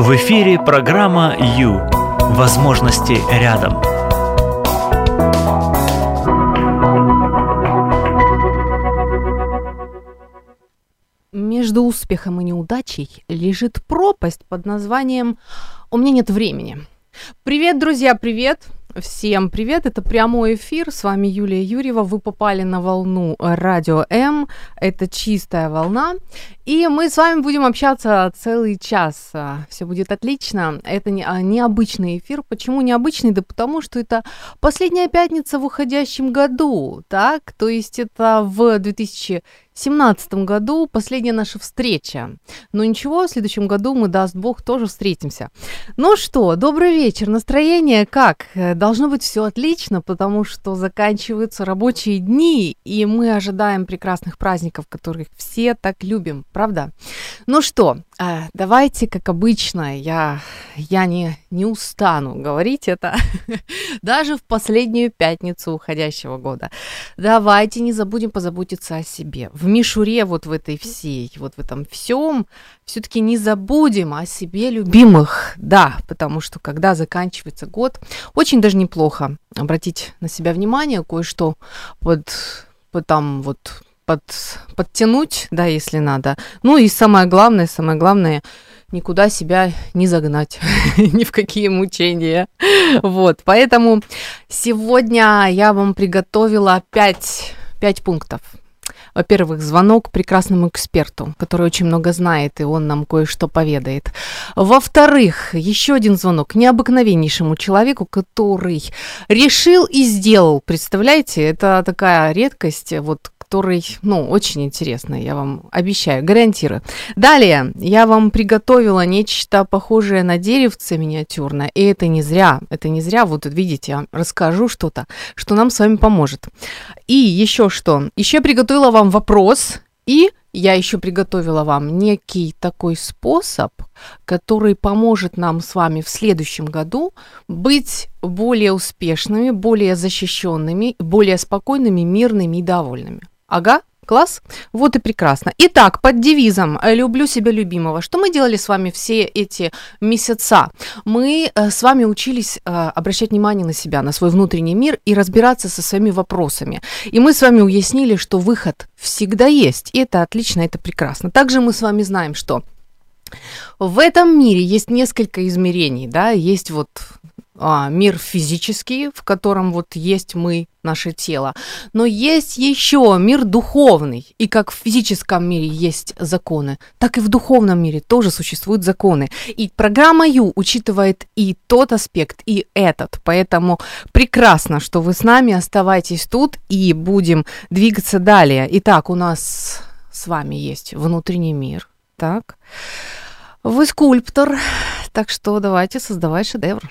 В эфире программа «Ю». Возможности рядом. Между успехом и неудачей лежит пропасть под названием «У меня нет времени». Привет, друзья, привет! Всем привет, это прямой эфир, с вами Юлия Юрьева, вы попали на волну Радио М, это чистая волна, и мы с вами будем общаться целый час, все будет отлично, это не, а, необычный эфир, почему необычный, да потому что это последняя пятница в уходящем году, так, то есть это в 2000 2017 году последняя наша встреча. Но ничего, в следующем году мы, даст Бог, тоже встретимся. Ну что, добрый вечер. Настроение как? Должно быть все отлично, потому что заканчиваются рабочие дни, и мы ожидаем прекрасных праздников, которых все так любим, правда? Ну что, а, давайте, как обычно, я, я не, не устану говорить это даже в последнюю пятницу уходящего года. Давайте не забудем позаботиться о себе. В мишуре вот в этой всей, вот в этом всем, все-таки не забудем о себе любимых. Да, потому что когда заканчивается год, очень даже неплохо обратить на себя внимание, кое-что под, под там вот под, подтянуть, да, если надо. Ну и самое главное, самое главное, никуда себя не загнать, ни в какие мучения. Вот, поэтому сегодня я вам приготовила пять, пять пунктов. Во-первых, звонок прекрасному эксперту, который очень много знает, и он нам кое-что поведает. Во-вторых, еще один звонок необыкновеннейшему человеку, который решил и сделал. Представляете, это такая редкость, вот который, ну, очень интересный, я вам обещаю, гарантирую. Далее, я вам приготовила нечто похожее на деревце миниатюрное, и это не зря, это не зря, вот видите, я расскажу что-то, что нам с вами поможет. И еще что, еще приготовила вам вопрос, и я еще приготовила вам некий такой способ, который поможет нам с вами в следующем году быть более успешными, более защищенными, более спокойными, мирными и довольными. Ага, класс. Вот и прекрасно. Итак, под девизом э, «Люблю себя любимого». Что мы делали с вами все эти месяца? Мы э, с вами учились э, обращать внимание на себя, на свой внутренний мир и разбираться со своими вопросами. И мы с вами уяснили, что выход всегда есть. И это отлично, это прекрасно. Также мы с вами знаем, что в этом мире есть несколько измерений, да, есть вот а, мир физический, в котором вот есть мы, наше тело, но есть еще мир духовный, и как в физическом мире есть законы, так и в духовном мире тоже существуют законы. И программа Ю учитывает и тот аспект, и этот, поэтому прекрасно, что вы с нами, оставайтесь тут и будем двигаться далее. Итак, у нас с вами есть внутренний мир, так? Вы скульптор, так что давайте создавать шедевр.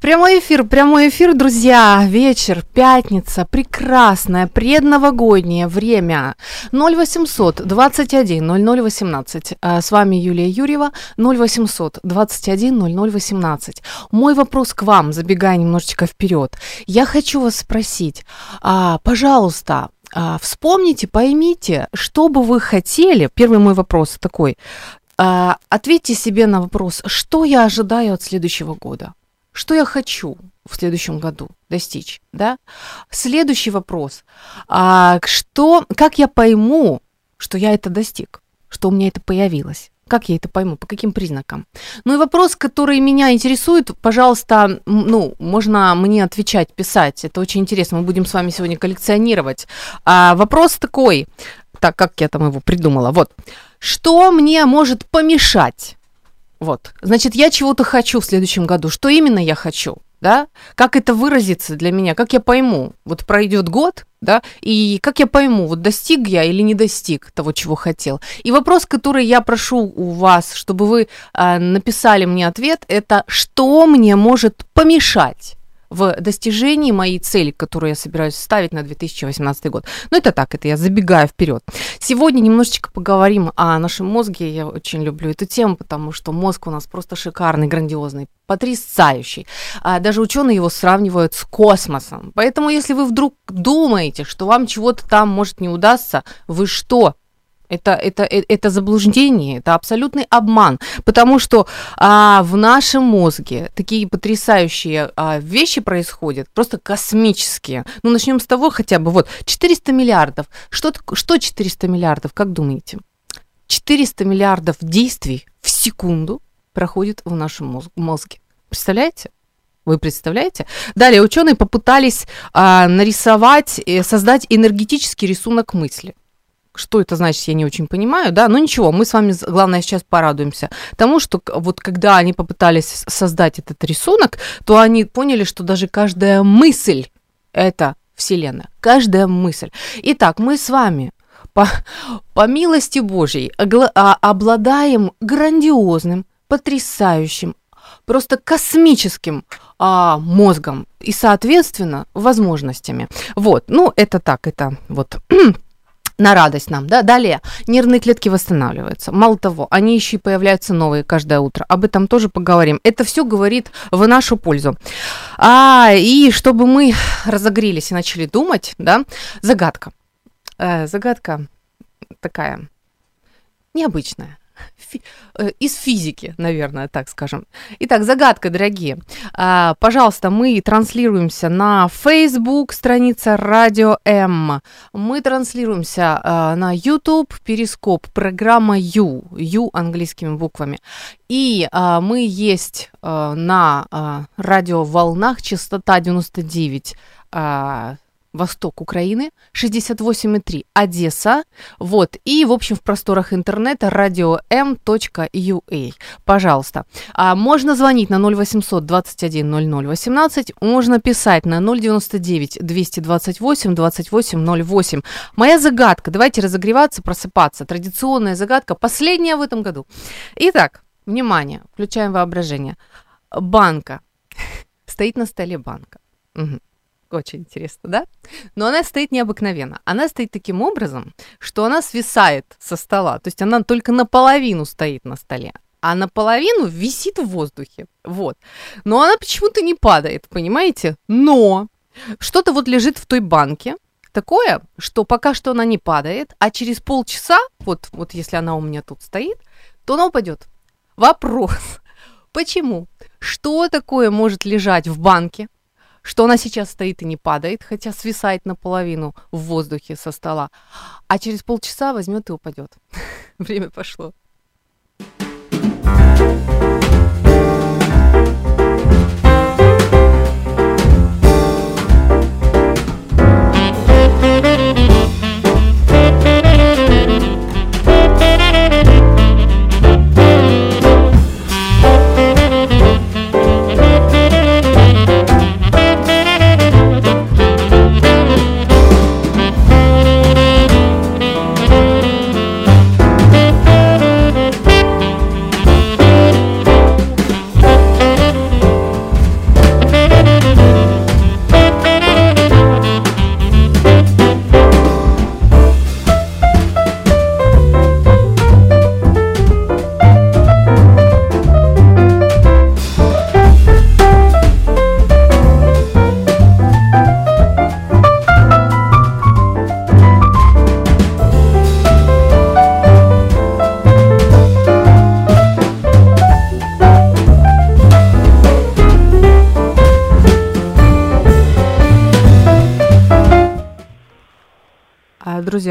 Прямой эфир, прямой эфир, друзья. Вечер, пятница, прекрасное, предновогоднее время. 0800 21 0018. С вами Юлия Юрьева. 0800 21 0018. Мой вопрос к вам, забегая немножечко вперед. Я хочу вас спросить, а, пожалуйста, а, вспомните, поймите, что бы вы хотели. Первый мой вопрос такой. А, ответьте себе на вопрос, что я ожидаю от следующего года что я хочу в следующем году достичь, да? Следующий вопрос. А что, как я пойму, что я это достиг, что у меня это появилось? Как я это пойму? По каким признакам? Ну и вопрос, который меня интересует, пожалуйста, ну, можно мне отвечать, писать. Это очень интересно. Мы будем с вами сегодня коллекционировать. А, вопрос такой, так как я там его придумала. Вот. Что мне может помешать вот. Значит, я чего-то хочу в следующем году. Что именно я хочу? Да? Как это выразится для меня? Как я пойму? Вот пройдет год, да, и как я пойму, вот достиг я или не достиг того, чего хотел. И вопрос, который я прошу у вас, чтобы вы э, написали мне ответ, это что мне может помешать в достижении моей цели, которую я собираюсь ставить на 2018 год. Но это так, это я забегаю вперед. Сегодня немножечко поговорим о нашем мозге. Я очень люблю эту тему, потому что мозг у нас просто шикарный, грандиозный, потрясающий. А даже ученые его сравнивают с космосом. Поэтому, если вы вдруг думаете, что вам чего-то там может не удастся, вы что? Это, это, э, это заблуждение, это абсолютный обман, потому что а, в нашем мозге такие потрясающие а, вещи происходят, просто космические. Ну, начнем с того хотя бы, вот, 400 миллиардов. Что, что 400 миллиардов, как думаете? 400 миллиардов действий в секунду проходит в нашем мозг, мозге. Представляете? Вы представляете? Далее ученые попытались а, нарисовать, создать энергетический рисунок мысли. Что это значит, я не очень понимаю, да, но ничего, мы с вами, главное, сейчас порадуемся тому, что вот когда они попытались создать этот рисунок, то они поняли, что даже каждая мысль – это Вселенная, каждая мысль. Итак, мы с вами по, по милости Божьей а, обладаем грандиозным, потрясающим, просто космическим а, мозгом и, соответственно, возможностями. Вот, ну, это так, это вот на радость нам, да. Далее, нервные клетки восстанавливаются. Мало того, они еще и появляются новые каждое утро. Об этом тоже поговорим. Это все говорит в нашу пользу. А, и чтобы мы разогрелись и начали думать, да, загадка. Э, загадка такая необычная э, из физики, наверное, так скажем. Итак, загадка, дорогие. А, пожалуйста, мы транслируемся на Facebook, страница Радио М. Мы транслируемся а, на YouTube, Перископ, программа Ю, Ю английскими буквами. И а, мы есть а, на а, радиоволнах, частота 99 а, восток Украины, 68,3 Одесса, вот, и, в общем, в просторах интернета radio.m.ua, пожалуйста. А можно звонить на 0800 21 00 18, можно писать на 099 228 28 08. Моя загадка, давайте разогреваться, просыпаться, традиционная загадка, последняя в этом году. Итак, внимание, включаем воображение. Банка. Стоит на столе банка. Угу. Очень интересно, да? Но она стоит необыкновенно. Она стоит таким образом, что она свисает со стола. То есть она только наполовину стоит на столе, а наполовину висит в воздухе. Вот. Но она почему-то не падает, понимаете? Но что-то вот лежит в той банке, такое, что пока что она не падает, а через полчаса, вот, вот если она у меня тут стоит, то она упадет. Вопрос. Почему? Что такое может лежать в банке, что она сейчас стоит и не падает, хотя свисает наполовину в воздухе со стола, а через полчаса возьмет и упадет. Время пошло.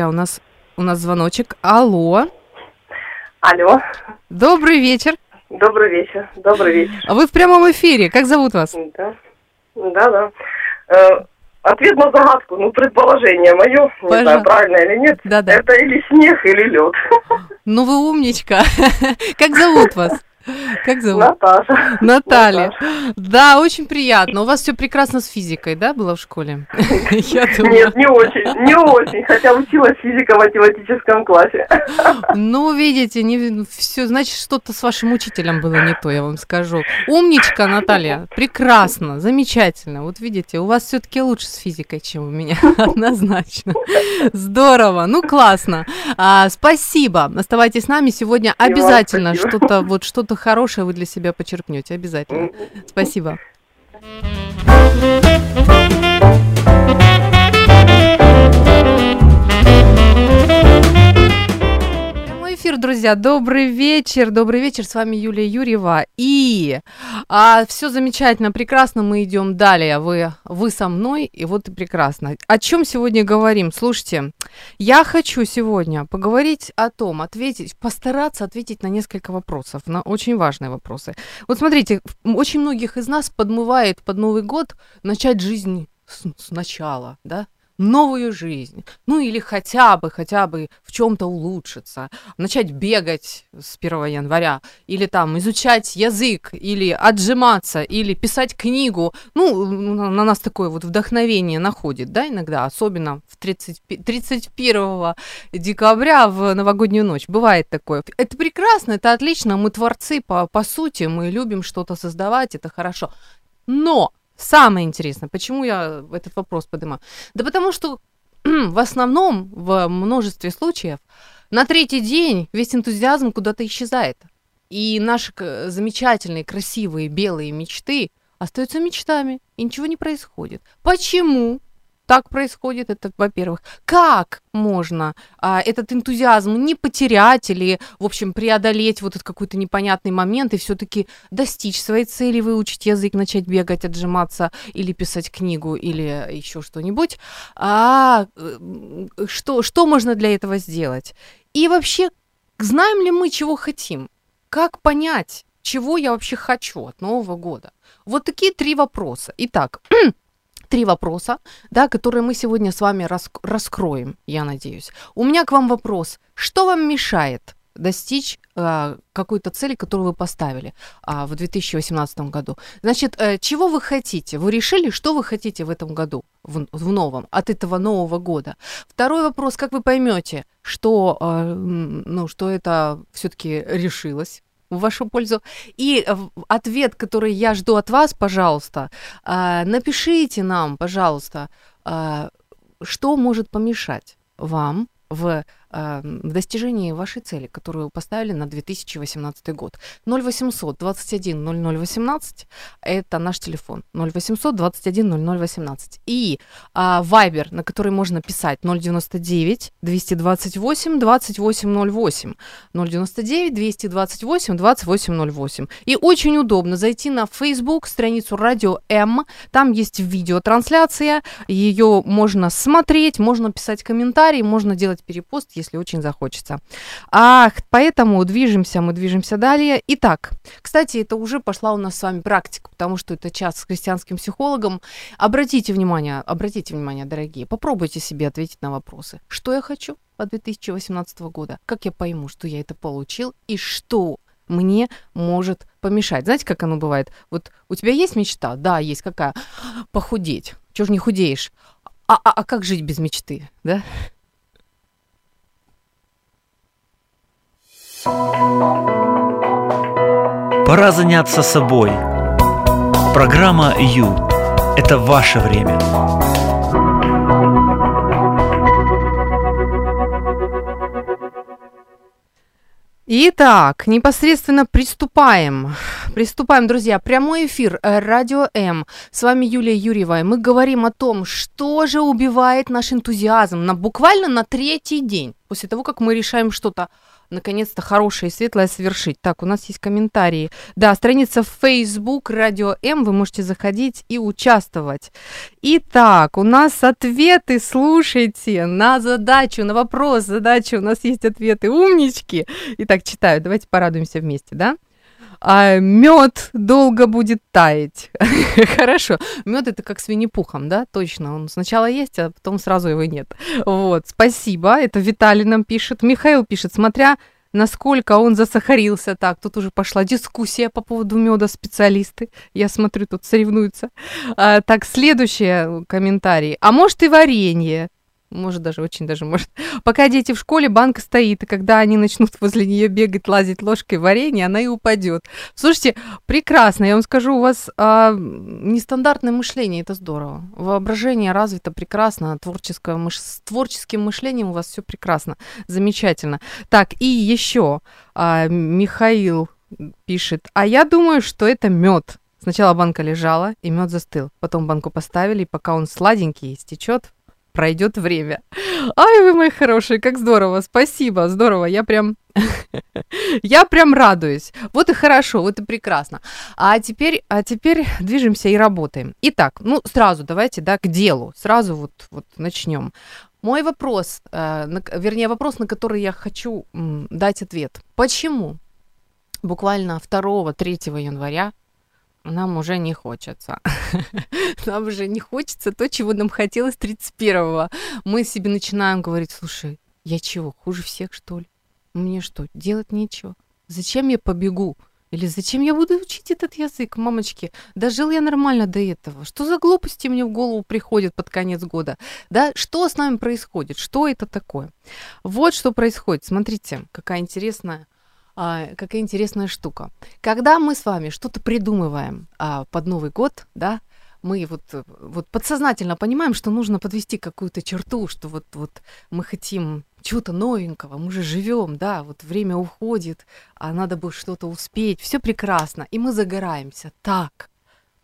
У нас у нас звоночек. Алло. Алло. Добрый вечер. Добрый вечер. Добрый вечер. А вы в прямом эфире. Как зовут вас? Да. Да, да. Э, ответ на загадку, ну, предположение мое, не знаю, правильно или нет. Да, да. Это или снег, или лед. Ну, вы умничка. Как зовут вас? Как зовут? Наташа. Наталья. Да, очень приятно. У вас все прекрасно с физикой, да, было в школе? Нет, не очень, не очень, хотя училась физика в математическом классе. Ну, видите, не все, значит, что-то с вашим учителем было не то, я вам скажу. Умничка, Наталья, прекрасно, замечательно. Вот видите, у вас все-таки лучше с физикой, чем у меня, однозначно. Здорово, ну классно. А, спасибо. Оставайтесь с нами сегодня обязательно что-то вот что-то хорошее вы для себя почерпнете обязательно. Спасибо. Эфир, друзья. Добрый вечер, добрый вечер. С вами Юлия Юрьева. И а, все замечательно, прекрасно. Мы идем далее. Вы, вы со мной, и вот и прекрасно. О чем сегодня говорим? Слушайте, я хочу сегодня поговорить о том, ответить, постараться ответить на несколько вопросов, на очень важные вопросы. Вот смотрите, очень многих из нас подмывает под Новый год начать жизнь сначала, да, новую жизнь, ну или хотя бы, хотя бы в чем-то улучшиться, начать бегать с 1 января, или там изучать язык, или отжиматься, или писать книгу, ну, на нас такое вот вдохновение находит, да, иногда, особенно в 30, 31 декабря в новогоднюю ночь, бывает такое. Это прекрасно, это отлично, мы творцы по, по сути, мы любим что-то создавать, это хорошо, но Самое интересное, почему я этот вопрос поднимаю? Да потому что в основном, в множестве случаев, на третий день весь энтузиазм куда-то исчезает. И наши замечательные, красивые, белые мечты остаются мечтами, и ничего не происходит. Почему? Так происходит, это во-первых. Как можно а, этот энтузиазм не потерять или, в общем, преодолеть вот этот какой-то непонятный момент и все-таки достичь своей цели, выучить язык, начать бегать, отжиматься или писать книгу или еще что-нибудь? А, что, что можно для этого сделать? И вообще, знаем ли мы, чего хотим? Как понять, чего я вообще хочу от Нового года? Вот такие три вопроса. Итак, три вопроса, да, которые мы сегодня с вами рас- раскроем, я надеюсь. У меня к вам вопрос. Что вам мешает достичь э, какой-то цели, которую вы поставили э, в 2018 году? Значит, э, чего вы хотите? Вы решили, что вы хотите в этом году, в, в новом, от этого Нового года? Второй вопрос, как вы поймете, что, э, ну, что это все-таки решилось? В вашу пользу. И ответ, который я жду от вас, пожалуйста, а, напишите нам, пожалуйста, а, что может помешать вам в э, в достижении вашей цели, которую вы поставили на 2018 год. 0800 21 0018 – это наш телефон. 0800 21 0018. И э, Viber, на который можно писать 099 228 2808. 099 228 2808. И очень удобно зайти на Facebook, страницу Радио М. Там есть видеотрансляция, ее можно смотреть, можно писать комментарии, можно делать перепост, если очень захочется. Ах, поэтому движемся, мы движемся далее. Итак, кстати, это уже пошла у нас с вами практика, потому что это час с христианским психологом. Обратите внимание, обратите внимание, дорогие, попробуйте себе ответить на вопросы. Что я хочу от 2018 года? Как я пойму, что я это получил и что мне может помешать. Знаете, как оно бывает? Вот у тебя есть мечта? Да, есть. Какая? Похудеть. Чего же не худеешь? А, а, а как жить без мечты, да? Пора заняться собой. Программа «Ю» – это ваше время. Итак, непосредственно приступаем. Приступаем, друзья. Прямой эфир э, Радио М. С вами Юлия Юрьева. Мы говорим о том, что же убивает наш энтузиазм на, буквально на третий день после того, как мы решаем что-то наконец-то хорошее и светлое совершить. Так, у нас есть комментарии. Да, страница в Facebook Радио М, вы можете заходить и участвовать. Итак, у нас ответы, слушайте, на задачу, на вопрос, задача, у нас есть ответы, умнички. Итак, читаю, давайте порадуемся вместе, да? А мед долго будет таять. Хорошо. Мед это как с Винни-Пухом, да? Точно. Он сначала есть, а потом сразу его нет. Вот. Спасибо. Это Виталий нам пишет. Михаил пишет, смотря насколько он засахарился. Так, тут уже пошла дискуссия по поводу меда, специалисты. Я смотрю, тут соревнуются. А, так, следующий комментарий. А может и варенье? Может, даже очень даже может. Пока дети в школе, банка стоит, и когда они начнут возле нее бегать, лазить ложкой варенье, она и упадет. Слушайте, прекрасно. Я вам скажу, у вас а, нестандартное мышление, это здорово. Воображение развито прекрасно, творческое мыш... с творческим мышлением у вас все прекрасно, замечательно. Так, и еще а, Михаил пишет, а я думаю, что это мед. Сначала банка лежала, и мед застыл. Потом банку поставили, и пока он сладенький, стечет, пройдет время. Ай, вы мои хорошие, как здорово, спасибо, здорово, я прям, я прям радуюсь. Вот и хорошо, вот и прекрасно. А теперь, а теперь движемся и работаем. Итак, ну сразу давайте, да, к делу, сразу вот, вот начнем. Мой вопрос, э, вернее вопрос, на который я хочу дать ответ. Почему буквально 2-3 января нам уже не хочется. нам уже не хочется то, чего нам хотелось 31-го. Мы себе начинаем говорить, слушай, я чего, хуже всех, что ли? Мне что, делать нечего? Зачем я побегу? Или зачем я буду учить этот язык, мамочки? Дожил я нормально до этого. Что за глупости мне в голову приходят под конец года? Да, что с нами происходит? Что это такое? Вот что происходит. Смотрите, какая интересная а, какая интересная штука. Когда мы с вами что-то придумываем а, под Новый год, да, мы вот, вот подсознательно понимаем, что нужно подвести какую-то черту, что вот, вот мы хотим чего-то новенького, мы же живем, да, вот время уходит, а надо бы что-то успеть, все прекрасно, и мы загораемся. Так,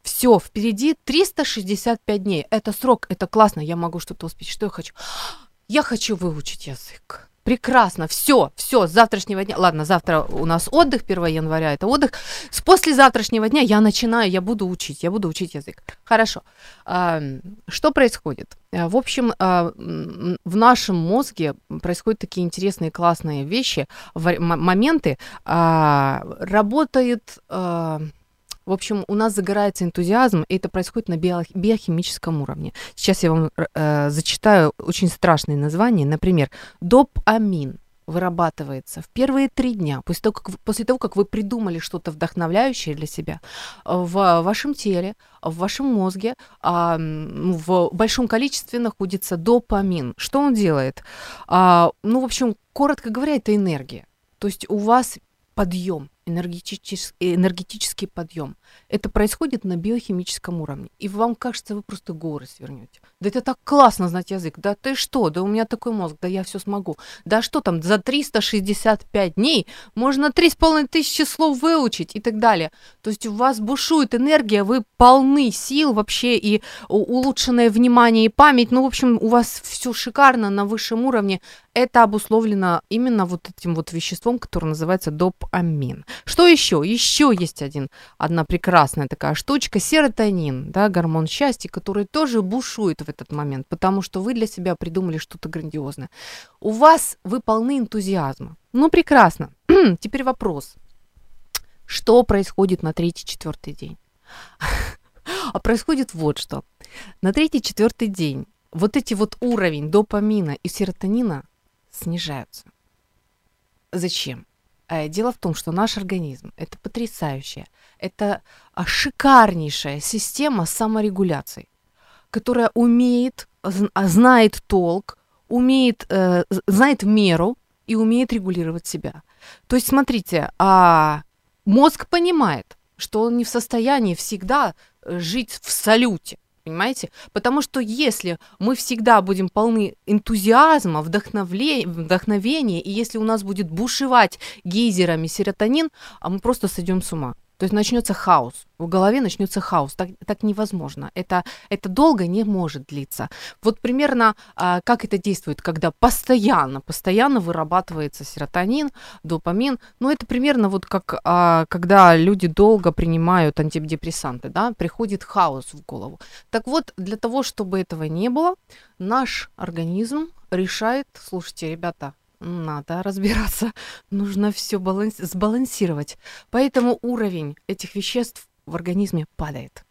все, впереди 365 дней. Это срок, это классно, я могу что-то успеть. Что я хочу? Я хочу выучить язык. Прекрасно, все, все, с завтрашнего дня. Ладно, завтра у нас отдых, 1 января это отдых. С послезавтрашнего дня я начинаю, я буду учить, я буду учить язык. Хорошо. Что происходит? Э, в общем, а, в нашем мозге происходят такие интересные, классные вещи, моменты. А, работает в общем, у нас загорается энтузиазм, и это происходит на биохимическом уровне. Сейчас я вам э, зачитаю очень страшные названия. Например, допамин вырабатывается в первые три дня, после того, как, после того, как вы придумали что-то вдохновляющее для себя, в вашем теле, в вашем мозге а, в большом количестве находится допамин. Что он делает? А, ну, в общем, коротко говоря, это энергия. То есть у вас подъем, энергетический, энергетический подъем. Это происходит на биохимическом уровне. И вам кажется, вы просто горы свернете. Да это так классно знать язык. Да ты что? Да у меня такой мозг. Да я все смогу. Да что там, за 365 дней можно 3,5 тысячи слов выучить и так далее. То есть у вас бушует энергия, вы полны сил вообще и улучшенное внимание и память. Ну, в общем, у вас все шикарно на высшем уровне. Это обусловлено именно вот этим вот веществом, которое называется допамин. Что еще? Еще есть один, одна прекрасная такая штучка, серотонин, да, гормон счастья, который тоже бушует в этот момент, потому что вы для себя придумали что-то грандиозное. У вас, вы полны энтузиазма. Ну, прекрасно. Теперь вопрос. Что происходит на третий-четвертый день? А происходит вот что. На третий-четвертый день вот эти вот уровень допамина и серотонина снижаются. Зачем? Э, дело в том, что наш организм – это потрясающая, это а, шикарнейшая система саморегуляции, которая умеет, а, знает толк, умеет, э, знает меру и умеет регулировать себя. То есть, смотрите, а мозг понимает, что он не в состоянии всегда э, жить в салюте. Понимаете? Потому что если мы всегда будем полны энтузиазма, вдохновления, вдохновения, и если у нас будет бушевать гейзерами серотонин, а мы просто сойдем с ума. То есть начнется хаос. В голове начнется хаос. Так, так невозможно. Это, это долго не может длиться. Вот примерно а, как это действует, когда постоянно, постоянно вырабатывается серотонин, допамин. Ну, это примерно вот как а, когда люди долго принимают антидепрессанты, да, приходит хаос в голову. Так вот, для того, чтобы этого не было, наш организм решает, слушайте, ребята, надо разбираться, нужно все баланс- сбалансировать. Поэтому уровень этих веществ в организме падает.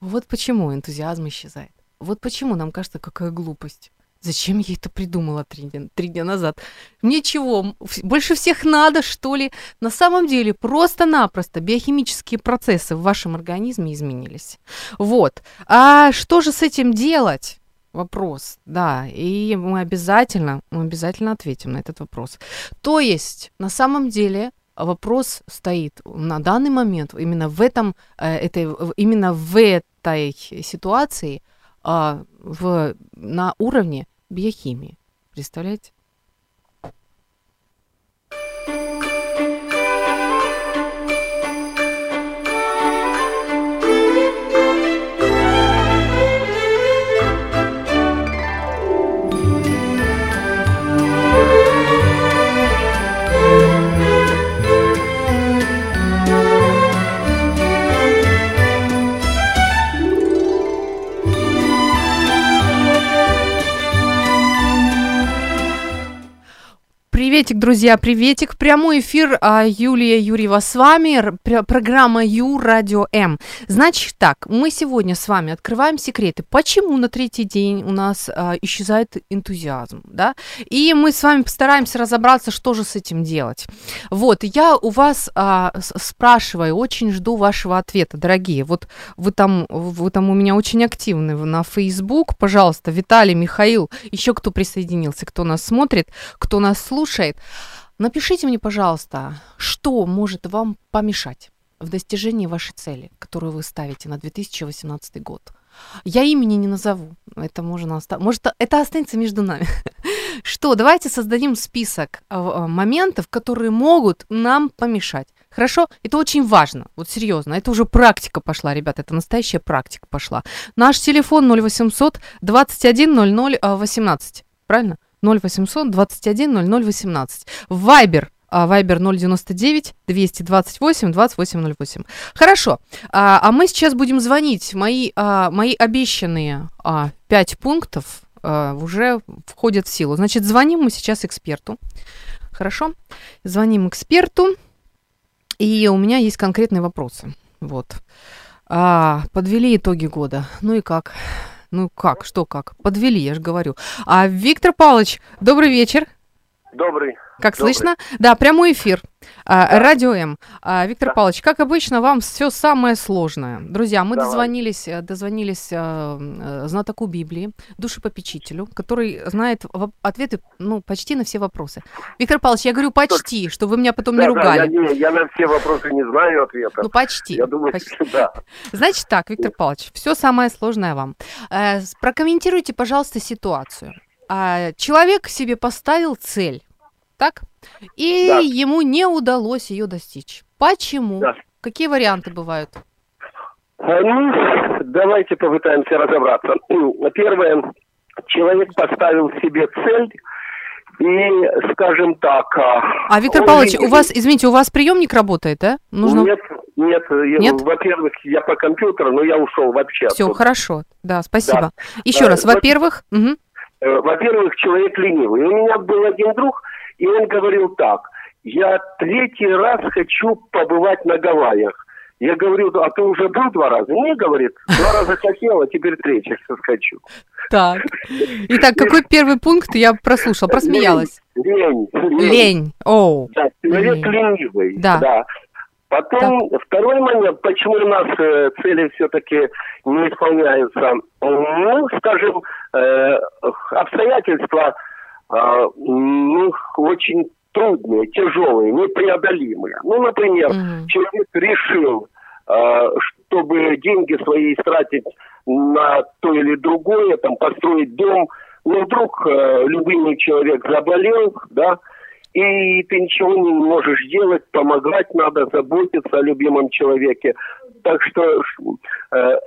Вот почему энтузиазм исчезает. Вот почему нам кажется, какая глупость. Зачем я это придумала три дня, три дня назад? Ничего, больше всех надо, что ли? На самом деле, просто-напросто биохимические процессы в вашем организме изменились. Вот. А что же с этим делать? Вопрос, да, и мы обязательно, мы обязательно ответим на этот вопрос. То есть, на самом деле, вопрос стоит на данный момент именно в этом, э, этой, именно в этой ситуации а, в, на уровне биохимии. Представляете? Приветик, друзья, приветик. Прямой эфир а, Юлия Юрьева с вами, программа Ю Радио М. Значит так, мы сегодня с вами открываем секреты, почему на третий день у нас а, исчезает энтузиазм, да? И мы с вами постараемся разобраться, что же с этим делать. Вот, я у вас а, спрашиваю, очень жду вашего ответа, дорогие. Вот вы там, вы там у меня очень активны на Facebook, пожалуйста, Виталий, Михаил, еще кто присоединился, кто нас смотрит, кто нас слушает, слушает. Напишите мне, пожалуйста, что может вам помешать в достижении вашей цели, которую вы ставите на 2018 год. Я имени не назову. Это можно оставить. Может, это останется между нами. Что, давайте создадим список а, а, моментов, которые могут нам помешать. Хорошо? Это очень важно. Вот серьезно. Это уже практика пошла, ребята. Это настоящая практика пошла. Наш телефон 0800 21 00 18. Правильно? 0800 21 00 18. Вайбер Вайбер 099 228 2808. Хорошо. А, а мы сейчас будем звонить. Мои, а, мои обещанные а, 5 пунктов а, уже входят в силу. Значит, звоним мы сейчас эксперту. Хорошо. Звоним эксперту. И у меня есть конкретные вопросы. Вот. А, подвели итоги года. Ну и как? Ну как, что как? Подвели, я же говорю. А Виктор Павлович, добрый вечер. Добрый. Как Добрый. слышно? Да, прямой эфир. А, да. Радио М. А, Виктор да. Павлович, как обычно, вам все самое сложное. Друзья, мы Давай. дозвонились, э, дозвонились э, э, знатоку Библии, душепопечителю, который знает ответы ну, почти на все вопросы. Виктор Павлович, я говорю почти, чтобы вы меня потом да, не ругали. Да, я, не, я на все вопросы не знаю ответа. Ну, почти. Я думаю, почти. да. Значит так, Виктор Павлович, все самое сложное вам. Прокомментируйте, пожалуйста, ситуацию. А, человек себе поставил цель так? И да. ему не удалось ее достичь. Почему? Да. Какие варианты бывают? А, ну, давайте попытаемся разобраться. Первое, человек поставил себе цель, и, скажем так... А, а Виктор Павлович, у вас, извините, у вас приемник работает, да? Нужно... Нет, нет, нет? во-первых, я по компьютеру, но я ушел вообще. Все, хорошо, да, спасибо. Да. Еще да. раз, во-первых... Угу. Во-первых, человек ленивый. У меня был один друг, и он говорил так, я третий раз хочу побывать на Гавайях. Я говорю, а ты уже был два раза? Не, говорит, два раза хотел, а теперь третий хочу. Так. Итак, какой первый пункт я прослушал, просмеялась? Лень. Лень. Лень. Оу. Да, человек ленивый. Да. да. Потом так. второй момент, почему у нас э, цели все-таки не исполняются. Ну, скажем, э, обстоятельства а, ну, очень трудные, тяжелые, непреодолимые. Ну, например, mm-hmm. человек решил, а, чтобы деньги свои тратить на то или другое, там, построить дом, но вдруг э, любимый человек заболел, да, и ты ничего не можешь делать, помогать надо, заботиться о любимом человеке. Так что э,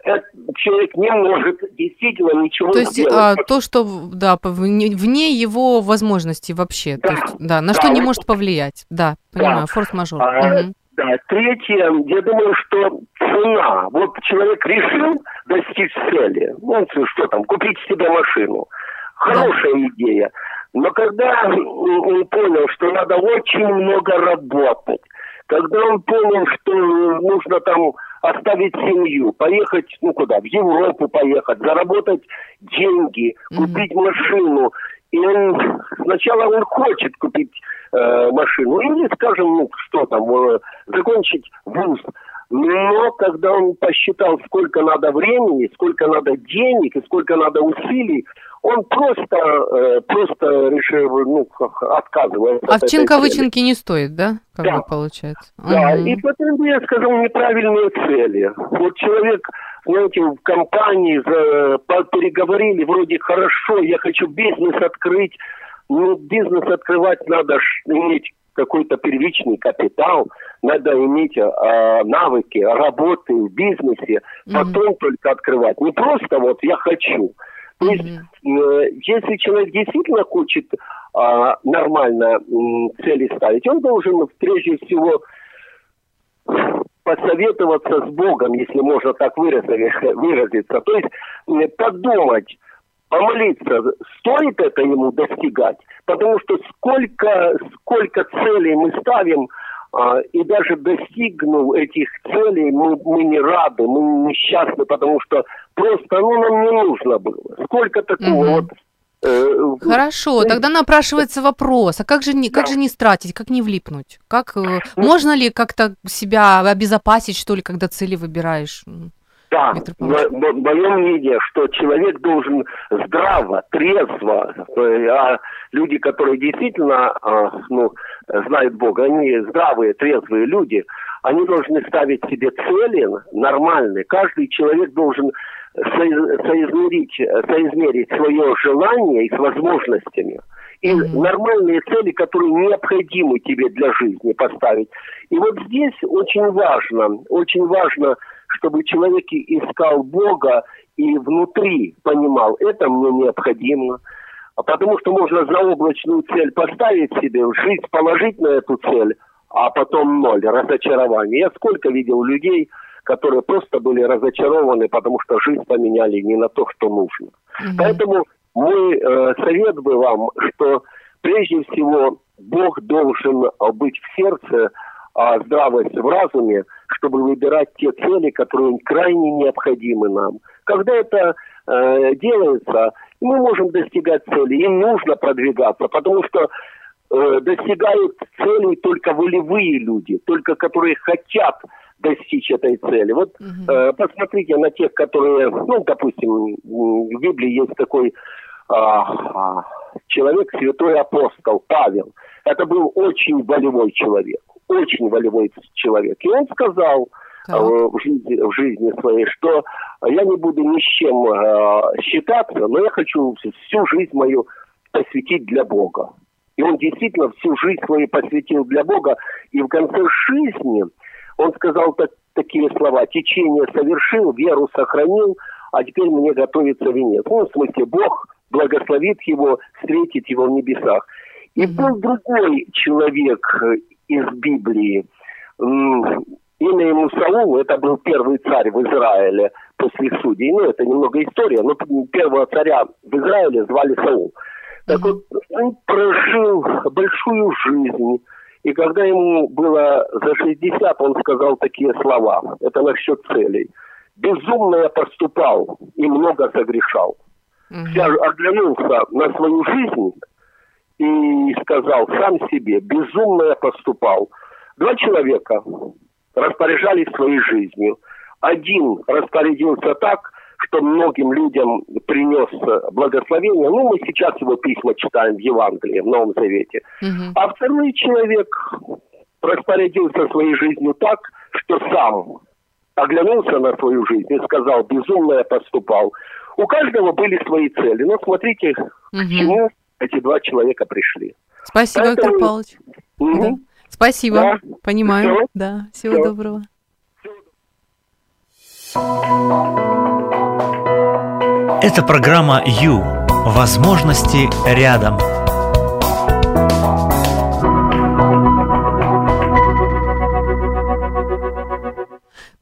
человек не может действительно ничего то есть, сделать. А, то, что да, вне, вне его возможностей вообще, да, то есть, да, на да, что не может повлиять, да, понимаю, да. форс-мажор. А, угу. Да, третье, я думаю, что цена. Вот человек решил достичь цели, ну, что там, купить себе машину. Хорошая да. идея. Но когда он понял, что надо очень много работать, когда он понял, что нужно там оставить семью, поехать, ну куда, в Европу поехать, заработать деньги, купить mm-hmm. машину. И он сначала он хочет купить э, машину, или, скажем, ну что там, э, закончить вуз. Но когда он посчитал, сколько надо времени, сколько надо денег и сколько надо усилий, он просто, э, просто решил, ну, отказывается. Овчинка-вычинки не стоит, да? Как да. получается. Да, угу. и потом я сказал неправильные цели. Вот человек, знаете, в компании за, переговорили, вроде хорошо, я хочу бизнес открыть, ну, бизнес открывать надо иметь какой-то первичный капитал, надо иметь э, навыки работы в бизнесе, потом mm только открывать. Не просто вот я хочу. То есть, э, если человек действительно хочет э, нормально э, цели ставить, он должен прежде всего посоветоваться с Богом, если можно так выразиться. То есть подумать, помолиться, стоит это ему достигать, потому что сколько, сколько целей мы ставим, а, и даже достигнув этих целей, мы, мы не рады, мы несчастны, потому что просто ну, нам не нужно было. Сколько такого угу. вот э, Хорошо, тогда напрашивается вопрос, а как же не, как же не стратить, как не влипнуть? Как, э, ну, можно ли как-то себя обезопасить, что ли, когда цели выбираешь? Да, в, моем мнении, что человек должен здраво, трезво, э, а люди, которые действительно а, ну, знают Бога, они здравые, трезвые люди, они должны ставить себе цели нормальные. Каждый человек должен соизмерить, соизмерить свое желание и с возможностями. И mm-hmm. нормальные цели, которые необходимы тебе для жизни поставить. И вот здесь очень важно, очень важно чтобы человек искал Бога и внутри понимал, это мне необходимо. А потому что можно заоблачную цель поставить себе, жить, положить на эту цель, а потом ноль, разочарование. Я сколько видел людей, которые просто были разочарованы, потому что жизнь поменяли не на то, что нужно. Угу. Поэтому мой э, совет бы вам, что прежде всего Бог должен быть в сердце, а здравость в разуме, чтобы выбирать те цели, которые крайне необходимы нам. Когда это э, делается, мы можем достигать цели, им нужно продвигаться, потому что э, достигают целей только волевые люди, только которые хотят достичь этой цели. Вот угу. э, посмотрите на тех, которые, ну, допустим, в Библии есть такой э, человек, святой апостол Павел. Это был очень волевой человек очень волевой человек. И он сказал э, в, жизни, в жизни своей, что я не буду ни с чем э, считаться, но я хочу всю жизнь мою посвятить для Бога. И он действительно всю жизнь свою посвятил для Бога. И в конце жизни он сказал так, такие слова. Течение совершил, веру сохранил, а теперь мне готовится венец. Ну, в смысле, Бог благословит его, встретит его в небесах. И был другой человек из Библии. Имя ему Саул, это был первый царь в Израиле после судей. Ну, это немного история, но первого царя в Израиле звали Саул. Так вот, он прожил большую жизнь. И когда ему было за 60, он сказал такие слова. Это насчет целей. «Безумно я поступал и много согрешал». Я оглянулся на свою жизнь и сказал сам себе, безумно я поступал. Два человека распоряжались своей жизнью. Один распорядился так, что многим людям принес благословение. Ну, мы сейчас его письма читаем в Евангелии, в Новом Завете. Угу. А второй человек распорядился своей жизнью так, что сам оглянулся на свою жизнь и сказал, безумно я поступал. У каждого были свои цели. Но смотрите, угу. к чему эти два человека пришли. Спасибо, Поэтому... Виктор Павлович. Угу. Да. Спасибо, да. понимаю. Все. Да, всего Все. доброго. Это программа «Ю». Возможности рядом.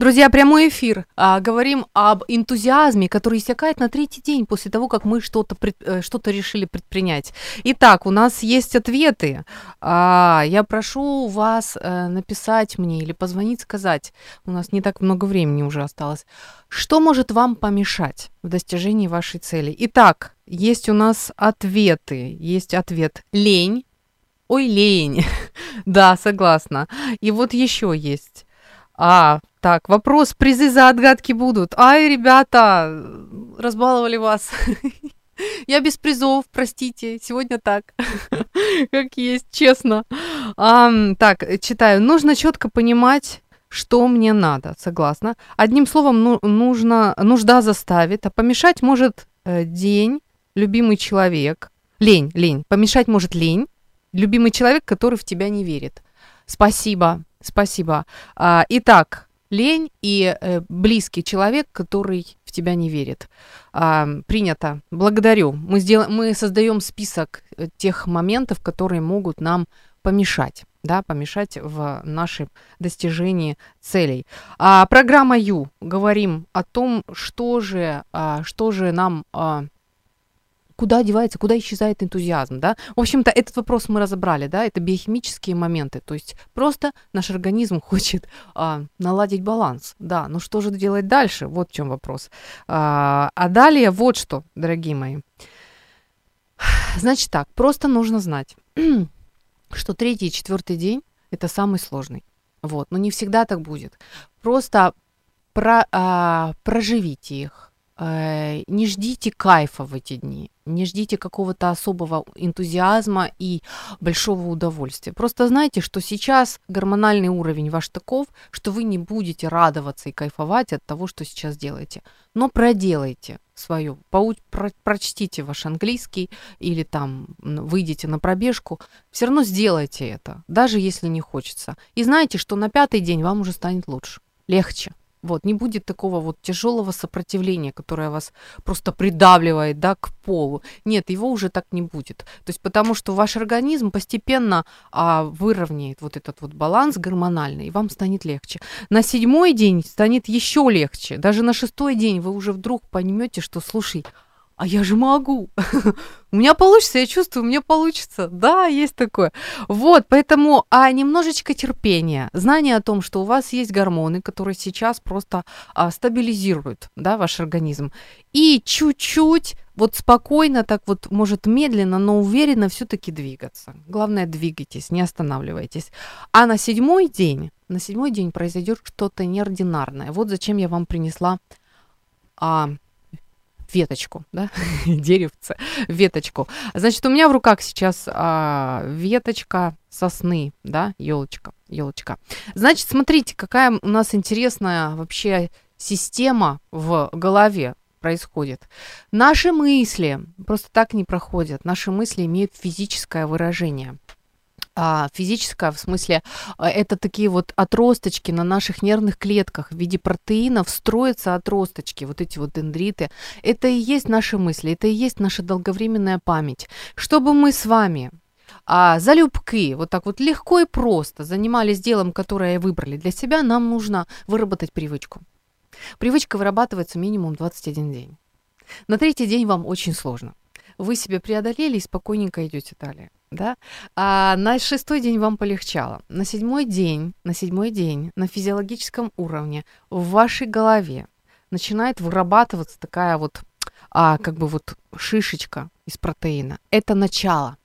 Друзья, прямой эфир. А, говорим об энтузиазме, который иссякает на третий день после того, как мы что-то, пред, э, что-то решили предпринять. Итак, у нас есть ответы. А, я прошу вас а, написать мне или позвонить, сказать. У нас не так много времени уже осталось. Что может вам помешать в достижении вашей цели? Итак, есть у нас ответы. Есть ответ лень. Ой, лень. да, согласна. И вот еще есть. А, так, вопрос, призы за отгадки будут. Ай, ребята, разбаловали вас. Я без призов, простите, сегодня так, как есть, честно. А, так, читаю. Нужно четко понимать, что мне надо, согласна. Одним словом, ну, нужно, нужда заставит, а помешать может э, день, любимый человек. Лень, лень. Помешать может лень, любимый человек, который в тебя не верит. Спасибо, спасибо. А, итак, лень и э, близкий человек, который в тебя не верит. А, принято. Благодарю. Мы, сделаем, мы создаем список э, тех моментов, которые могут нам помешать да, помешать в нашем достижении целей. А, программа Ю. Говорим о том, что же, а, что же нам а, куда девается, куда исчезает энтузиазм, да? В общем-то, этот вопрос мы разобрали, да, это биохимические моменты, то есть просто наш организм хочет а, наладить баланс, да, но что же делать дальше? Вот в чем вопрос. А, а далее вот что, дорогие мои. Значит так, просто нужно знать, что третий и четвертый день это самый сложный. Вот, но не всегда так будет. Просто про, а, проживите их, не ждите кайфа в эти дни, не ждите какого-то особого энтузиазма и большого удовольствия. Просто знайте, что сейчас гормональный уровень ваш таков, что вы не будете радоваться и кайфовать от того, что сейчас делаете. Но проделайте свое, прочтите ваш английский или там выйдите на пробежку, все равно сделайте это, даже если не хочется. И знайте, что на пятый день вам уже станет лучше, легче. Вот, не будет такого вот тяжелого сопротивления, которое вас просто придавливает, да, к полу. Нет, его уже так не будет. То есть потому что ваш организм постепенно а, выровняет вот этот вот баланс гормональный, и вам станет легче. На седьмой день станет еще легче. Даже на шестой день вы уже вдруг поймете, что, слушай, а я же могу. у меня получится, я чувствую, мне получится. Да, есть такое. Вот, поэтому, а немножечко терпения, знание о том, что у вас есть гормоны, которые сейчас просто а, стабилизируют, да, ваш организм. И чуть-чуть, вот спокойно, так вот, может, медленно, но уверенно все-таки двигаться. Главное, двигайтесь, не останавливайтесь. А на седьмой день, на седьмой день произойдет что-то неординарное. Вот зачем я вам принесла а, веточку, да, деревце, веточку. Значит, у меня в руках сейчас а, веточка сосны, да, елочка, елочка. Значит, смотрите, какая у нас интересная вообще система в голове происходит. Наши мысли просто так не проходят. Наши мысли имеют физическое выражение а, физическое, в смысле, а, это такие вот отросточки на наших нервных клетках в виде протеинов строятся отросточки, вот эти вот дендриты. Это и есть наши мысли, это и есть наша долговременная память. Чтобы мы с вами а, за любки, вот так вот легко и просто занимались делом, которое выбрали для себя, нам нужно выработать привычку. Привычка вырабатывается минимум 21 день. На третий день вам очень сложно. Вы себе преодолели и спокойненько идете далее да, а на шестой день вам полегчало. На седьмой день, на седьмой день на физиологическом уровне в вашей голове начинает вырабатываться такая вот, а, как бы вот шишечка из протеина. Это начало.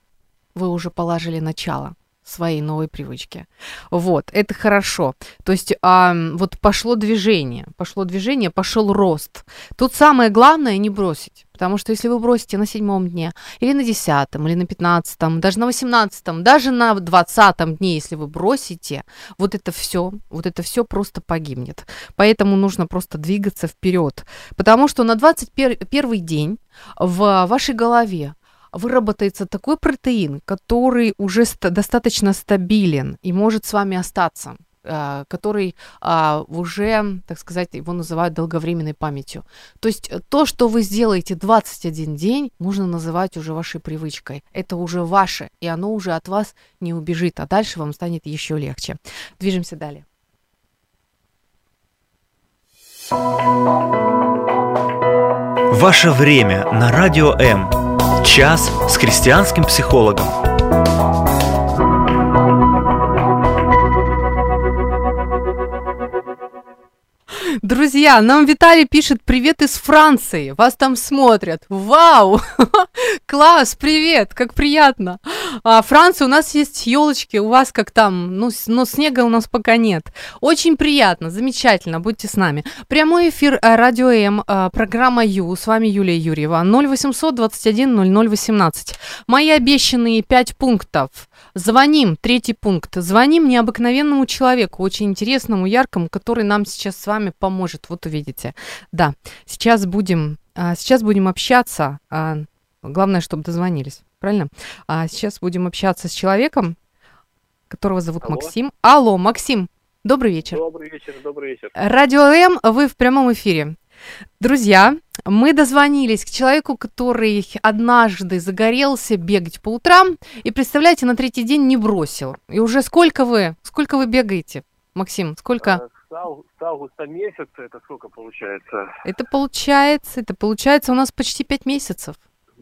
Вы уже положили начало своей новой привычки. Вот, это хорошо. То есть а, вот пошло движение, пошло движение, пошел рост. Тут самое главное не бросить. Потому что если вы бросите на седьмом дне, или на десятом, или на пятнадцатом, даже на восемнадцатом, даже на двадцатом дне, если вы бросите, вот это все, вот это все просто погибнет. Поэтому нужно просто двигаться вперед. Потому что на 21 день в вашей голове выработается такой протеин, который уже ст- достаточно стабилен и может с вами остаться э, который а, уже, так сказать, его называют долговременной памятью. То есть э, то, что вы сделаете 21 день, можно называть уже вашей привычкой. Это уже ваше, и оно уже от вас не убежит, а дальше вам станет еще легче. Движемся далее. Ваше время на Радио М. Час с христианским психологом. Друзья, нам Виталий пишет привет из Франции. Вас там смотрят. Вау! Класс, привет, как приятно. А, Франция, у нас есть елочки, у вас как там? Ну, но снега у нас пока нет. Очень приятно, замечательно, будьте с нами. Прямой эфир э, Радио М, э, программа Ю. С вами Юлия Юрьева. 0800 21 00 18. Мои обещанные пять пунктов. Звоним, третий пункт. Звоним необыкновенному человеку, очень интересному, яркому, который нам сейчас с вами поможет вот увидите. Да, сейчас будем, а, сейчас будем общаться, а, главное, чтобы дозвонились, правильно? А сейчас будем общаться с человеком, которого зовут Алло. Максим. Алло, Максим, добрый вечер. Добрый вечер, добрый вечер. Радио М, вы в прямом эфире. Друзья, мы дозвонились к человеку, который однажды загорелся бегать по утрам и, представляете, на третий день не бросил. И уже сколько вы, сколько вы бегаете, Максим, сколько? Э, с августа месяца это сколько получается? Это получается, это получается у нас почти пять месяцев.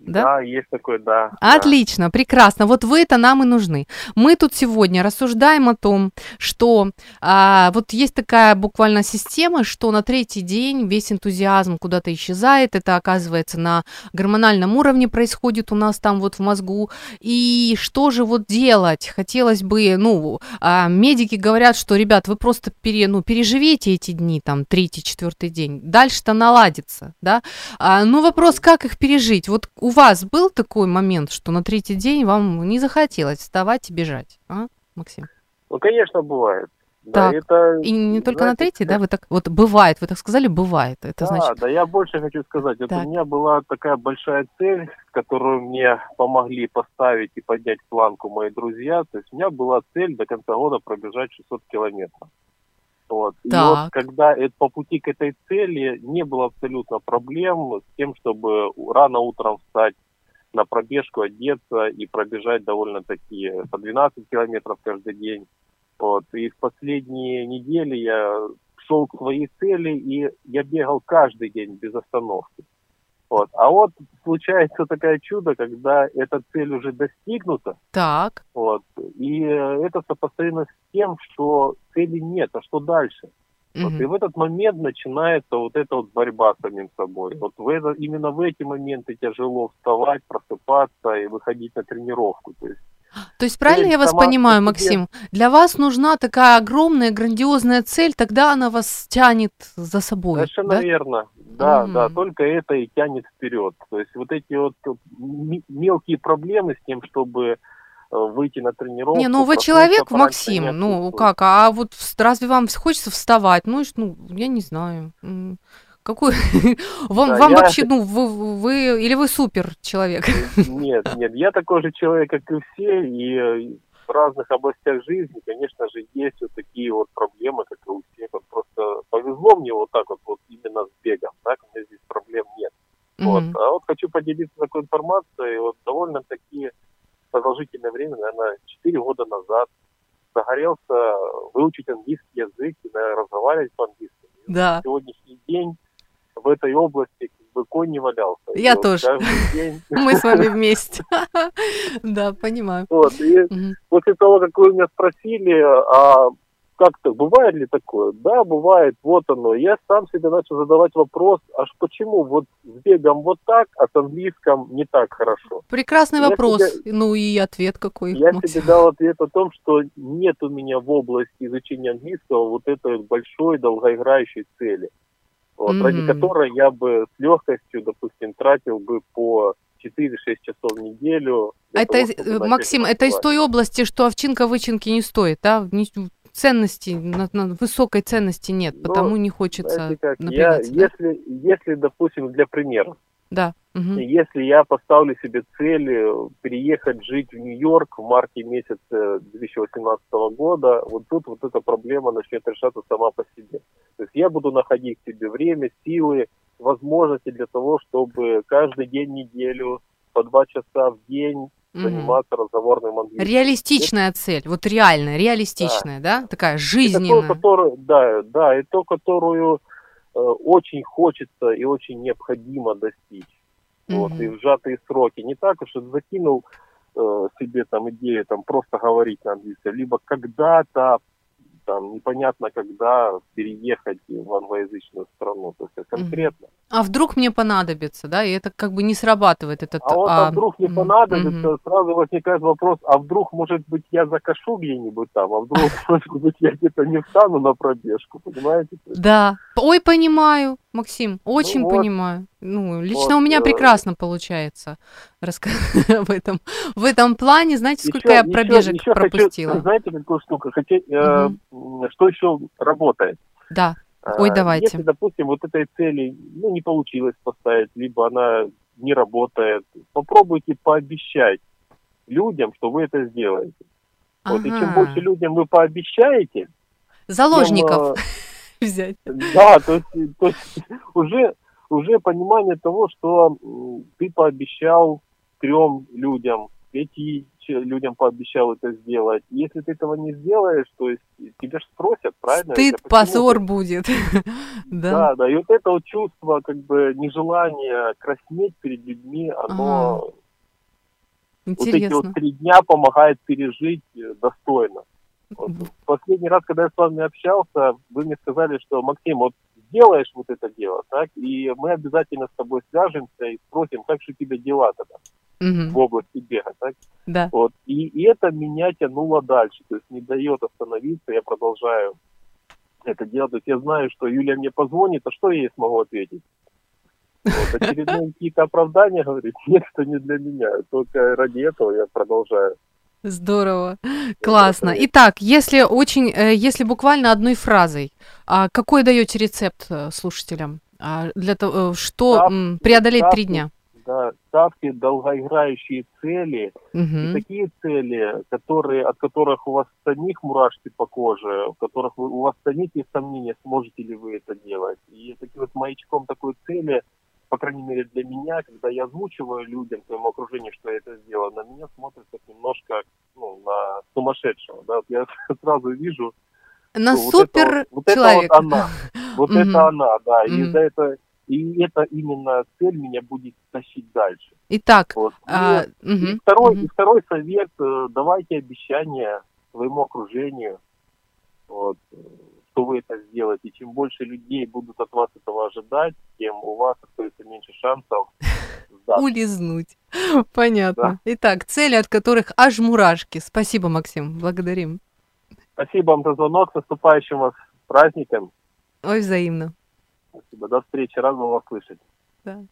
Да? да, есть такой, да. Отлично, да. прекрасно. Вот вы-то нам и нужны. Мы тут сегодня рассуждаем о том, что а, вот есть такая буквально система, что на третий день весь энтузиазм куда-то исчезает. Это оказывается на гормональном уровне происходит у нас там вот в мозгу. И что же вот делать? Хотелось бы, ну, а, медики говорят, что, ребят, вы просто пере, ну, переживете эти дни, там, третий, четвертый день. Дальше-то наладится, да? А, ну, вопрос, как их пережить? Вот у вас был такой момент, что на третий день вам не захотелось вставать и бежать, а, Максим? Ну, конечно, бывает. Так. Да, это, и не только знаете, на третий, да, вы так, вот бывает, вы так сказали, бывает, это да, значит... Да, я больше хочу сказать, это у меня была такая большая цель, которую мне помогли поставить и поднять планку мои друзья, то есть у меня была цель до конца года пробежать 600 километров. Вот. И вот когда это, по пути к этой цели не было абсолютно проблем с тем, чтобы рано утром встать на пробежку, одеться и пробежать довольно-таки по 12 километров каждый день. Вот. И в последние недели я шел к своей цели, и я бегал каждый день без остановки. Вот. А вот случается такое чудо, когда эта цель уже достигнута. Так. Вот. И это сопоставимо с тем, что цели нет, а что дальше? Угу. Вот, и в этот момент начинается вот эта вот борьба с самим собой. Вот в это, именно в эти моменты тяжело вставать, просыпаться и выходить на тренировку. То есть то есть правильно я вас понимаю, Максим? Для вас нужна такая огромная, грандиозная цель, тогда она вас тянет за собой. Совершенно да? верно. Да, mm да, только это и тянет вперед. То есть вот эти вот мелкие проблемы с тем, чтобы э, выйти на тренировку. Не, ну вы человек, Максим, ну как, а вот разве вам хочется вставать? Ну, ну я не знаю. Какой? вам, да, вам я... вообще, ну, вы, вы, или вы супер человек? Нет, нет, я такой же человек, как и все, и э, в разных областях жизни, конечно же, есть вот такие вот проблемы, как и у всех. Вот просто повезло мне вот так вот, вот именно с бегом, так, у меня здесь проблем нет. Mm-hmm. Вот. А вот хочу поделиться такой информацией, вот довольно-таки продолжительное время, наверное, 4 года назад загорелся выучить английский язык и разговаривать по-английски. Да. Сегодняшний день в этой области как бы конь не валялся. Я и тоже. День... Мы с вами вместе. Да, понимаю. Вот, и после того, как вы меня спросили, а как то бывает ли такое? Да, бывает, вот оно. Я сам себе начал задавать вопрос, аж почему вот с бегом вот так, а с английском не так хорошо? Прекрасный я вопрос, себе, ну и ответ какой. Я Максим. себе дал ответ о том, что нет у меня в области изучения английского вот этой большой долгоиграющей цели вот, mm-hmm. ради которой я бы с легкостью, допустим, тратил бы по 4-6 часов в неделю. Это, того, Максим, это из той области, что овчинка вычинки не стоит, да? ценности, на, на высокой ценности нет, ну, потому не хочется как, я, да? если, если, допустим, для примера, да. Угу. Если я поставлю себе цель э, переехать жить в Нью-Йорк в марте месяце 2018 года, вот тут вот эта проблема начнет решаться сама по себе. То есть я буду находить себе время, силы, возможности для того, чтобы каждый день неделю по два часа в день заниматься mm разговорным английским. Реалистичная это... цель, вот реальная, реалистичная, да, да? такая жизненная. Это то, которую, да, да, и то, которую очень хочется и очень необходимо достичь. Mm-hmm. Вот, и в сжатые сроки. Не так уж закинул э, себе там идею там просто говорить на английском, либо когда-то там непонятно когда переехать в англоязычную страну, то есть конкретно. А вдруг мне понадобится, да, и это как бы не срабатывает этот... А вот а, а вдруг не понадобится, угу. сразу возникает вопрос, а вдруг, может быть, я закашу где-нибудь там, а вдруг, может быть, я где-то не встану на пробежку, понимаете? Да, ой, понимаю, Максим, очень ну, понимаю. Ну, лично вот, у меня э... прекрасно получается в этом, в этом плане. Знаете, сколько еще, я пробежек еще, еще пропустила? Хочу, знаете, какую штуку? Хотя, э, угу. Что еще работает? Да. Ой, а, давайте. Если, допустим, вот этой цели ну, не получилось поставить, либо она не работает, попробуйте пообещать людям, что вы это сделаете. Ага. Вот, и чем больше людям вы пообещаете... Заложников тем, взять. Да, то есть, то есть уже, уже понимание того, что ты пообещал трем людям, пяти людям пообещал это сделать. Если ты этого не сделаешь, то есть тебя же спросят, правильно? Стыд, это позор будет. да. да, да. И вот это вот чувство, как бы, нежелание краснеть перед людьми, оно... Интересно. Вот эти вот три дня помогает пережить э, достойно. Вот. Последний раз, когда я с вами общался, вы мне сказали, что, Максим, вот сделаешь вот это дело, так, и мы обязательно с тобой свяжемся и спросим, как же у тебя дела тогда угу. в области бега, так? Да. Вот. И, и это меня тянуло дальше, то есть не дает остановиться, я продолжаю это делать. То есть я знаю, что Юлия мне позвонит, а что я ей смогу ответить? Вот, очередные какие-то оправдания, говорит, нет, это не для меня, только ради этого я продолжаю. Здорово, классно. Итак, если очень, э, если буквально одной фразой, а какой даете рецепт э, слушателям а, для того, э, что ставки, преодолеть ставки, три дня? Да, ставьте долгоиграющие цели угу. и такие цели, которые, от которых у вас самих мурашки по коже, в которых вы, у вас самих есть сомнения, сможете ли вы это делать. И таким вот маячком такой цели – по крайней мере для меня, когда я озвучиваю людям, своему окружению, что я это сделал, на меня смотрят как немножко ну, на сумасшедшего. Да? Вот я сразу вижу, на супер вот это, вот, вот это вот она, вот это она, да, и за это и это именно цель меня будет тащить дальше. Итак, вот. а, и, угу, и, второй, угу. и второй совет: э, давайте обещания своему окружению. Вот, что вы это сделаете. Чем больше людей будут от вас этого ожидать, тем у вас остается меньше шансов сдаться. Улизнуть. Понятно. Да. Итак, цели, от которых аж мурашки. Спасибо, Максим. Благодарим. Спасибо вам за звонок. С наступающим вас праздником. Ой, взаимно. Спасибо. До встречи. Рад был вас слышать. Да.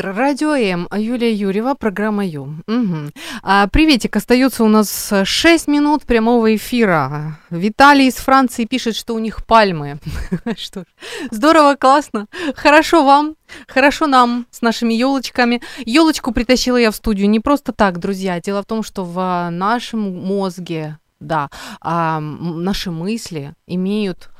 Эфир. Радио М. Юлия Юрьева, программа Ю. Угу. А, приветик. Остается у нас 6 минут прямого эфира. Виталий из Франции пишет, что у них пальмы. Что ж, здорово, классно. Хорошо вам, хорошо нам с нашими елочками. Елочку притащила я в студию не просто так, друзья. Дело в том, что в нашем мозге, да, наши мысли имеют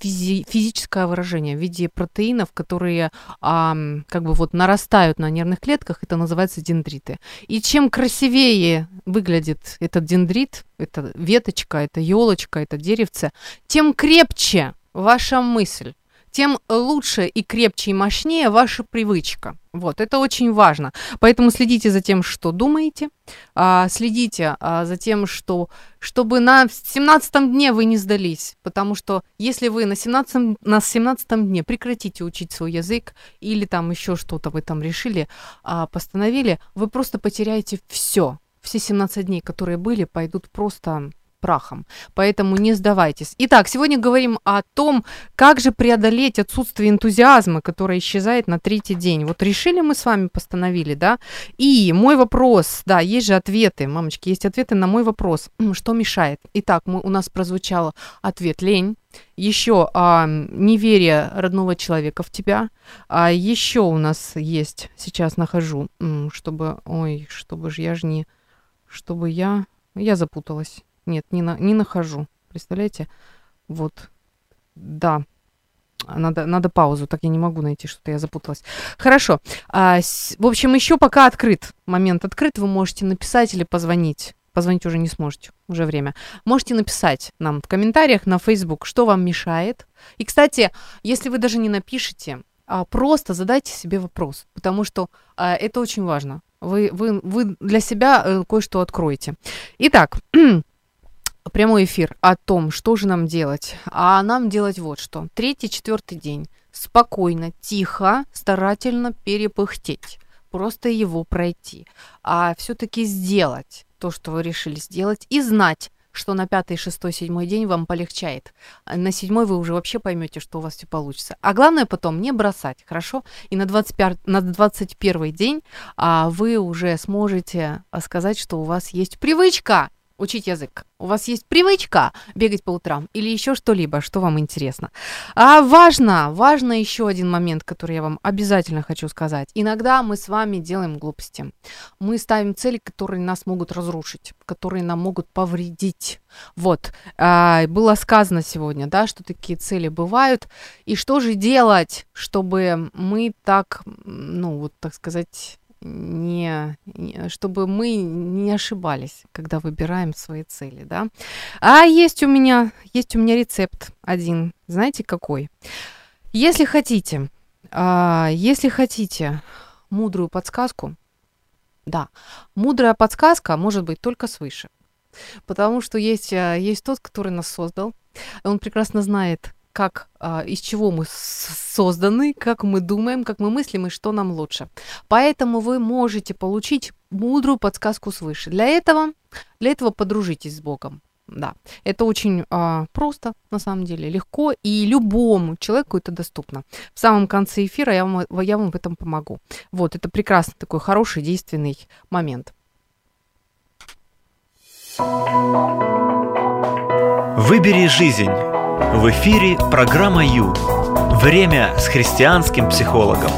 физи- физическое выражение в виде протеинов, которые а, как бы вот нарастают на нервных клетках, это называется дендриты. И чем красивее выглядит этот дендрит, это веточка, это елочка, это деревце, тем крепче ваша мысль, тем лучше и крепче и мощнее ваша привычка. Вот, это очень важно. Поэтому следите за тем, что думаете, а, следите а, за тем, что, чтобы на 17 дне вы не сдались, потому что если вы на 17, на 17 дне прекратите учить свой язык или там еще что-то вы там решили, а, постановили, вы просто потеряете все. Все 17 дней, которые были, пойдут просто прахом. Поэтому не сдавайтесь. Итак, сегодня говорим о том, как же преодолеть отсутствие энтузиазма, которое исчезает на третий день. Вот решили мы с вами, постановили, да? И мой вопрос, да, есть же ответы, мамочки, есть ответы на мой вопрос, что мешает. Итак, мы, у нас прозвучал ответ лень, еще а, неверие родного человека в тебя. А еще у нас есть, сейчас нахожу, чтобы, ой, чтобы же я же не, чтобы я, я запуталась. Нет, не, на, не нахожу. Представляете? Вот. Да. Надо, надо паузу, так я не могу найти, что-то я запуталась. Хорошо. А, с, в общем, еще пока открыт. Момент открыт. Вы можете написать или позвонить. Позвонить уже не сможете, уже время. Можете написать нам в комментариях на Facebook, что вам мешает. И, кстати, если вы даже не напишете, а просто задайте себе вопрос, потому что а, это очень важно. Вы, вы, вы для себя э, кое-что откроете. Итак, прямой эфир о том, что же нам делать. А нам делать вот что. Третий, четвертый день. Спокойно, тихо, старательно перепыхтеть. Просто его пройти. А все-таки сделать то, что вы решили сделать, и знать, что на пятый, шестой, седьмой день вам полегчает. На седьмой вы уже вообще поймете, что у вас все получится. А главное потом не бросать, хорошо? И на, 25, на 21 день а, вы уже сможете сказать, что у вас есть привычка учить язык? У вас есть привычка бегать по утрам или еще что-либо, что вам интересно? А важно, важно еще один момент, который я вам обязательно хочу сказать. Иногда мы с вами делаем глупости. Мы ставим цели, которые нас могут разрушить, которые нам могут повредить. Вот, а, было сказано сегодня, да, что такие цели бывают. И что же делать, чтобы мы так, ну, вот так сказать, не, чтобы мы не ошибались, когда выбираем свои цели, да. А есть у меня, есть у меня рецепт один, знаете какой? Если хотите, а, если хотите мудрую подсказку, да, мудрая подсказка может быть только свыше, потому что есть, а, есть тот, который нас создал, он прекрасно знает, как, а, из чего мы созданы, как мы думаем, как мы мыслим и что нам лучше. Поэтому вы можете получить мудрую подсказку свыше. Для этого, для этого подружитесь с Богом. Да, это очень а, просто, на самом деле, легко, и любому человеку это доступно. В самом конце эфира я вам, я вам в этом помогу. Вот, это прекрасный такой хороший, действенный момент. Выбери жизнь в эфире программа Ю. Время с христианским психологом.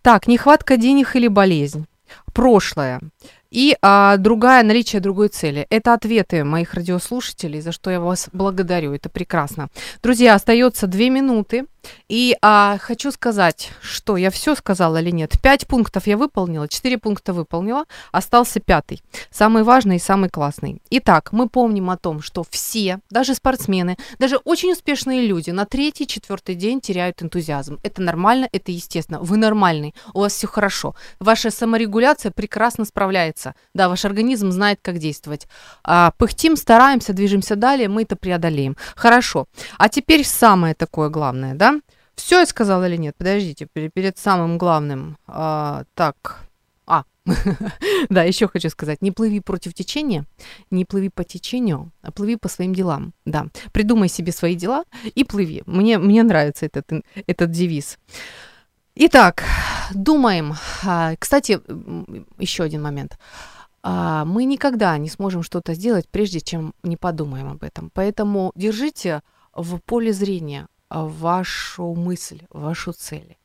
Так, нехватка денег или болезнь. Прошлое. И а, другая, наличие другой цели. Это ответы моих радиослушателей, за что я вас благодарю. Это прекрасно. Друзья, остается две минуты. И а, хочу сказать, что я все сказала или нет. Пять пунктов я выполнила, четыре пункта выполнила, остался пятый. Самый важный и самый классный. Итак, мы помним о том, что все, даже спортсмены, даже очень успешные люди на третий, четвертый день теряют энтузиазм. Это нормально, это естественно. Вы нормальный, у вас все хорошо. Ваша саморегуляция прекрасно справляется. Да, ваш организм знает, как действовать. А, пыхтим, стараемся, движемся далее, мы это преодолеем. Хорошо. А теперь самое такое главное, да? Все я сказала или нет? Подождите, перед, самым главным. А, так. А, да, еще хочу сказать. Не плыви против течения, не плыви по течению, а плыви по своим делам. Да, придумай себе свои дела и плыви. Мне, мне нравится этот, этот девиз. Итак, думаем. А, кстати, еще один момент. А, мы никогда не сможем что-то сделать, прежде чем не подумаем об этом. Поэтому держите в поле зрения вашу мысль, вашу цель.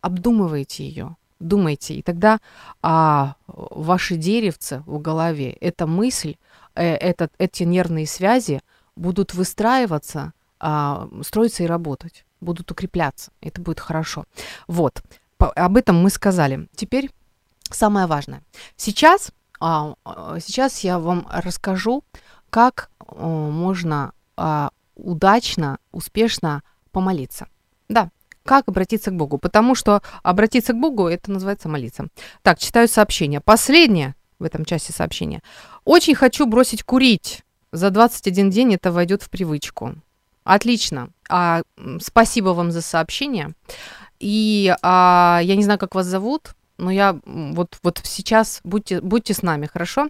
Обдумывайте ее, думайте, и тогда а, ваши деревца в голове, эта мысль, э, этот, эти нервные связи будут выстраиваться, а, строиться и работать, будут укрепляться. Это будет хорошо. Вот, по, об этом мы сказали. Теперь самое важное. Сейчас, а, сейчас я вам расскажу как э, можно э, удачно, успешно помолиться. Да, как обратиться к Богу? Потому что обратиться к Богу это называется молиться. Так, читаю сообщение. Последнее в этом часе сообщения. Очень хочу бросить курить. За 21 день это войдет в привычку. Отлично. А, спасибо вам за сообщение. И а, я не знаю, как вас зовут, но я вот, вот сейчас будьте, будьте с нами, хорошо?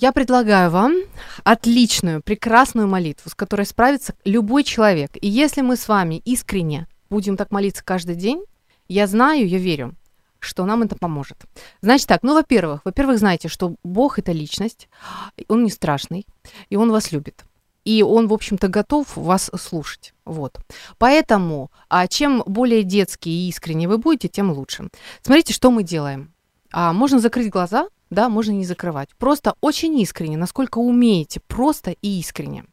Я предлагаю вам отличную, прекрасную молитву, с которой справится любой человек. И если мы с вами искренне будем так молиться каждый день, я знаю, я верю, что нам это поможет. Значит так, ну, во-первых, во-первых, знаете, что Бог это личность, Он не страшный, и Он вас любит. И он, в общем-то, готов вас слушать. Вот. Поэтому, а чем более детские и искренне вы будете, тем лучше. Смотрите, что мы делаем. А, можно закрыть глаза, да, можно не закрывать. Просто очень искренне, насколько умеете, просто и искренне.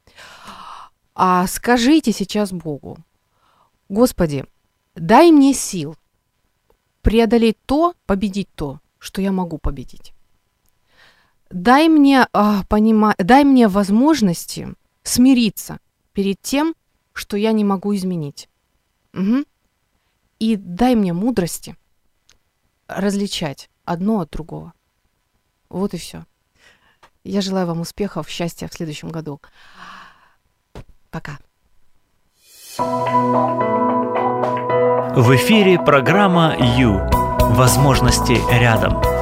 А скажите сейчас Богу, Господи, дай мне сил преодолеть то, победить то, что я могу победить. Дай мне, а, понима... дай мне возможности смириться перед тем, что я не могу изменить. Угу. И дай мне мудрости различать одно от другого. Вот и все. Я желаю вам успехов, счастья в следующем году. Пока. В эфире программа «Ю». Возможности рядом.